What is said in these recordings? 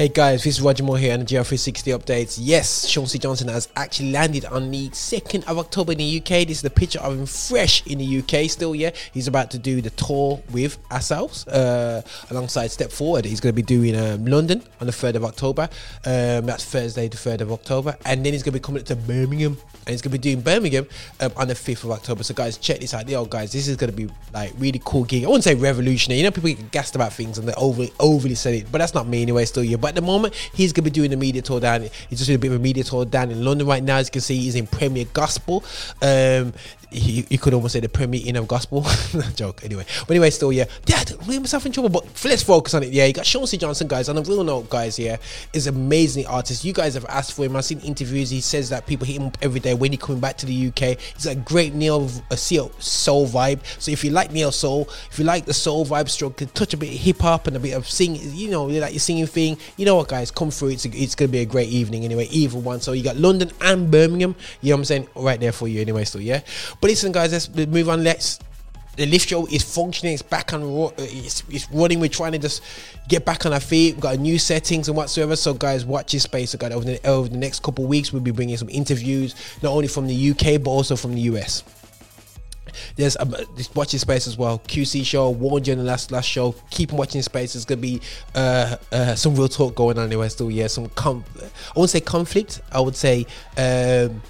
Hey guys, this is Roger Moore here on the GL360 updates. Yes, Sean C. Johnson has actually landed on the 2nd of October in the UK. This is the picture of him fresh in the UK still, yeah. He's about to do the tour with ourselves uh, alongside Step Forward. He's going to be doing um, London on the 3rd of October. Um, that's Thursday, the 3rd of October. And then he's going to be coming to Birmingham and he's going to be doing Birmingham um, on the 5th of October. So guys, check this out. Yo, guys, this is going to be like really cool gig. I wouldn't say revolutionary. You know, people get gassed about things and they overly, overly said it, but that's not me anyway, still, yeah. But at the moment, he's going to be doing a media tour down. He's just doing a bit of a media tour down in London right now. As you can see, he's in Premier Gospel. Um, he, you could almost say the Premier Inn of Gospel. joke, anyway. But anyway, still, yeah. Dad, we myself in trouble, but let's focus on it. Yeah, you got Sean C. Johnson, guys. On a real note, guys, yeah, is amazing artist. You guys have asked for him. I've seen interviews. He says that people hit him every day when he coming back to the UK. He's a great neo a soul vibe. So if you like neo soul, if you like the soul vibe stroke, touch a bit of hip hop and a bit of singing, you know, like your singing thing, you know what, guys, come through. It's, a, it's to be a great evening anyway, either one. So you got London and Birmingham, you know what I'm saying, right there for you anyway, so yeah. But listen, guys, let's move on. Let's the lift show is functioning. It's back on. It's, it's running. We're trying to just get back on our feet. We've got new settings and whatsoever. So, guys, watch this space. Guys, over the, over the next couple weeks, we'll be bringing some interviews, not only from the UK but also from the US. There's um, watching space as well. QC show warned you in the last last show. Keep watching space. There's gonna be uh, uh, some real talk going on anyway. Still, yeah, some I won't say conflict. I would say um,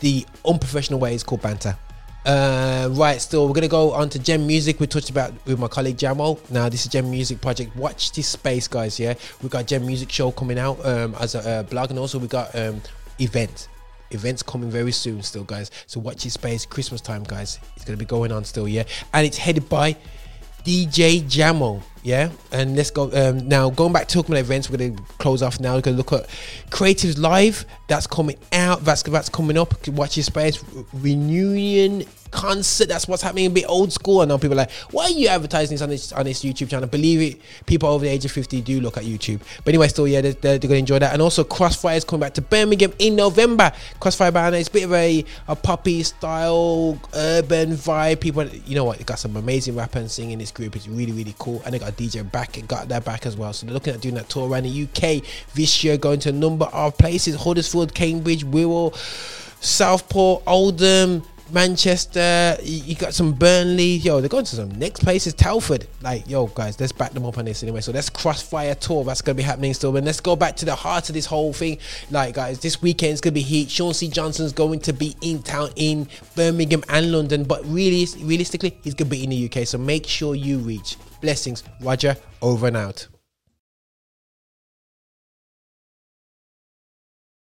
the unprofessional way is called banter. Uh, right, still, we're gonna go on to Gem Music. We talked about with my colleague Jamo. Now, this is Gem Music Project. Watch this space, guys. Yeah, we got Gem Music Show coming out um, as a blog, and also we got um, event events coming very soon still guys so watch this space christmas time guys it's gonna be going on still yeah and it's headed by DJ Jamo, yeah. And let's go um, now. Going back to talking about events, we're gonna close off now. We're gonna look at Creatives Live. That's coming out. That's that's coming up. Watch your space. Reunion concert. That's what's happening. A bit old school. And know people are like, why are you advertising this on this on this YouTube channel? Believe it, people over the age of fifty do look at YouTube. But anyway, still, yeah, they're, they're, they're gonna enjoy that. And also, Crossfire is coming back to Birmingham in November. Crossfire Banner. It's a bit of a a poppy style urban vibe. People, you know what? They got some amazing rappers and singing. This group It's really really cool. And they got a DJ back. And got their back as well. So they're looking at doing that tour around the UK this year, going to a number of places: Huddersfield, Cambridge, Wirral. Southport, Oldham, Manchester, you got some Burnley, yo, they're going to some next place is Telford. Like, yo, guys, let's back them up on this anyway. So let's Crossfire Tour, that's gonna be happening still. And let's go back to the heart of this whole thing. Like, guys, this weekend's gonna be heat. Sean C. Johnson's going to be in town in Birmingham and London, but really, realistically, he's gonna be in the UK. So make sure you reach. Blessings, Roger, over and out.